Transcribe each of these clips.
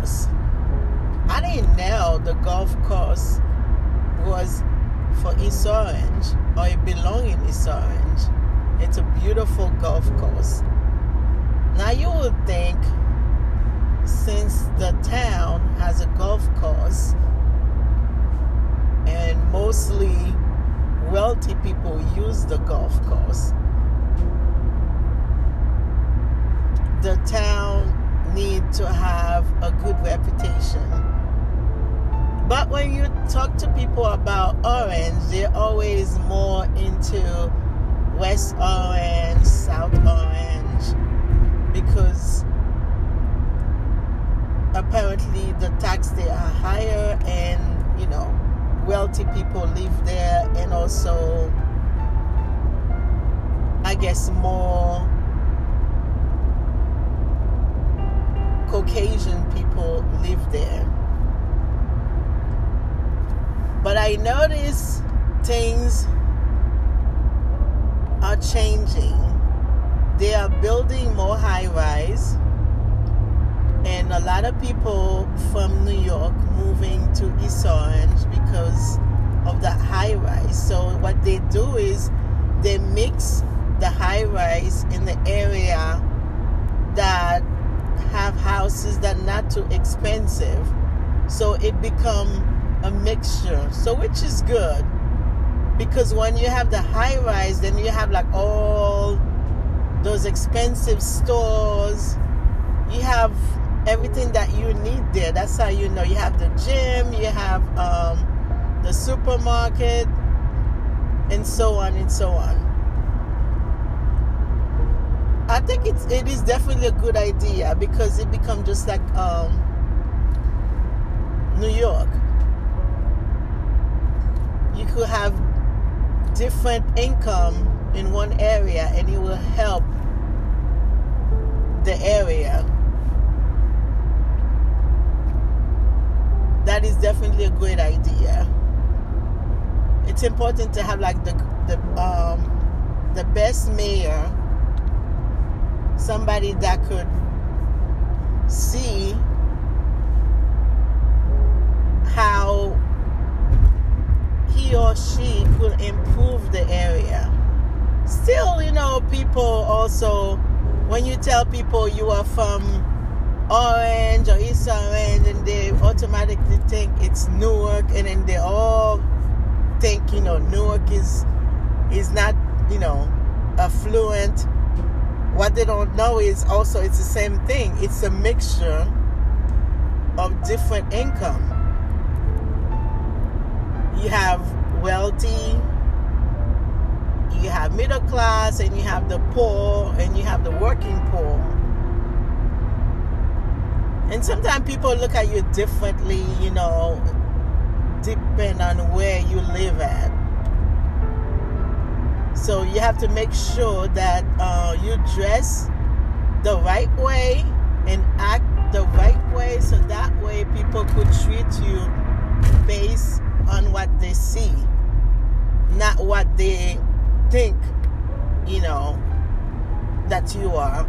course. I didn't know the golf course was for East Orange or it belonged in East Orange. It's a beautiful golf course. Now you would think since the town has a golf course and mostly wealthy people use the golf course, the town need to have a good But when you talk to people about Orange, they're always more into West Orange, South Orange, because apparently the tax there are higher and, you know, wealthy people live there and also, I guess, more Caucasian people live there. But I notice things are changing. They are building more high rise, and a lot of people from New York moving to East Orange because of the high rise. So, what they do is they mix the high rise in the area that have houses that not too expensive. So it become a mixture. So which is good. Because when you have the high rise, then you have like all those expensive stores. You have everything that you need there. That's how you know you have the gym, you have um, the supermarket, and so on and so on. I think it's it is definitely a good idea because it becomes just like um, New York. You could have different income in one area, and it will help the area. That is definitely a great idea. It's important to have like the the um, the best mayor somebody that could see how he or she could improve the area. Still, you know, people also, when you tell people you are from Orange or East Orange, and they automatically think it's Newark, and then they all think, you know, Newark is is not, you know, affluent what they don't know is also it's the same thing. It's a mixture of different income. You have wealthy, you have middle class, and you have the poor, and you have the working poor. And sometimes people look at you differently, you know, depending on where you live at. So you have to make sure that uh, you dress the right way and act the right way so that way people could treat you based on what they see, not what they think, you know, that you are.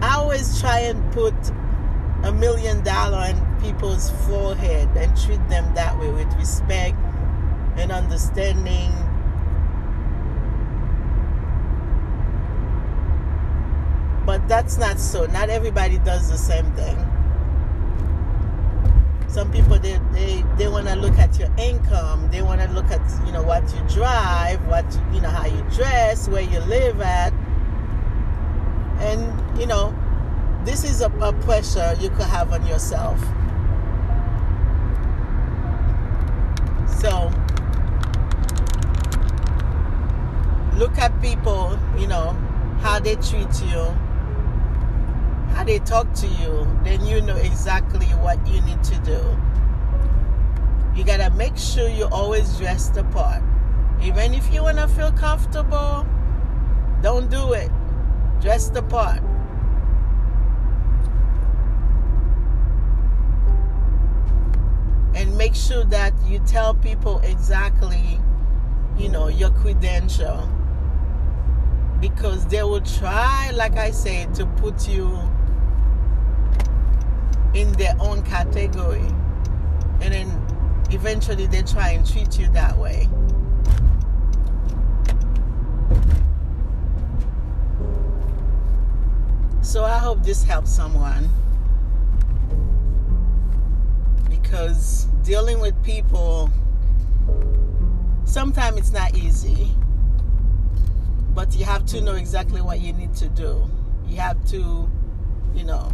I always try and put a million dollar on people's forehead and treat them that way with respect and understanding. But that's not so. Not everybody does the same thing. Some people they they, they want to look at your income. They want to look at you know what you drive, what you know how you dress, where you live at, and you know this is a, a pressure you could have on yourself. So look at people, you know, how they treat you, how they talk to you, then you know exactly what you need to do. You gotta make sure you always dress the part. Even if you wanna feel comfortable, don't do it. Dress the part. And make sure that you tell people exactly, you know, your credential because they will try, like I said, to put you in their own category. And then eventually they try and treat you that way. So I hope this helps someone. Because dealing with people, sometimes it's not easy. But you have to know exactly what you need to do. You have to, you know,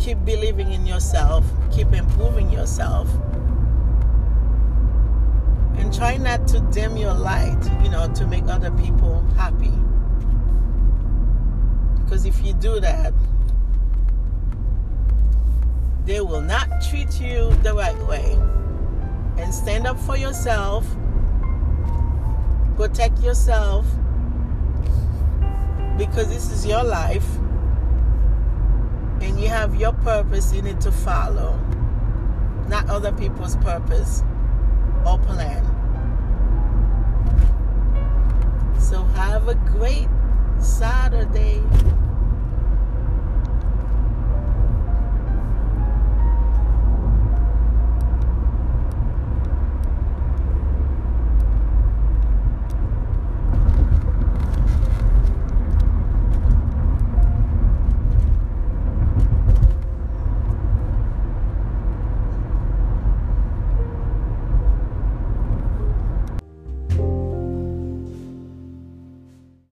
keep believing in yourself, keep improving yourself, and try not to dim your light, you know, to make other people happy. Because if you do that, they will not treat you the right way. And stand up for yourself, protect yourself, because this is your life and you have your purpose you need to follow, not other people's purpose or plan. So have a great Saturday.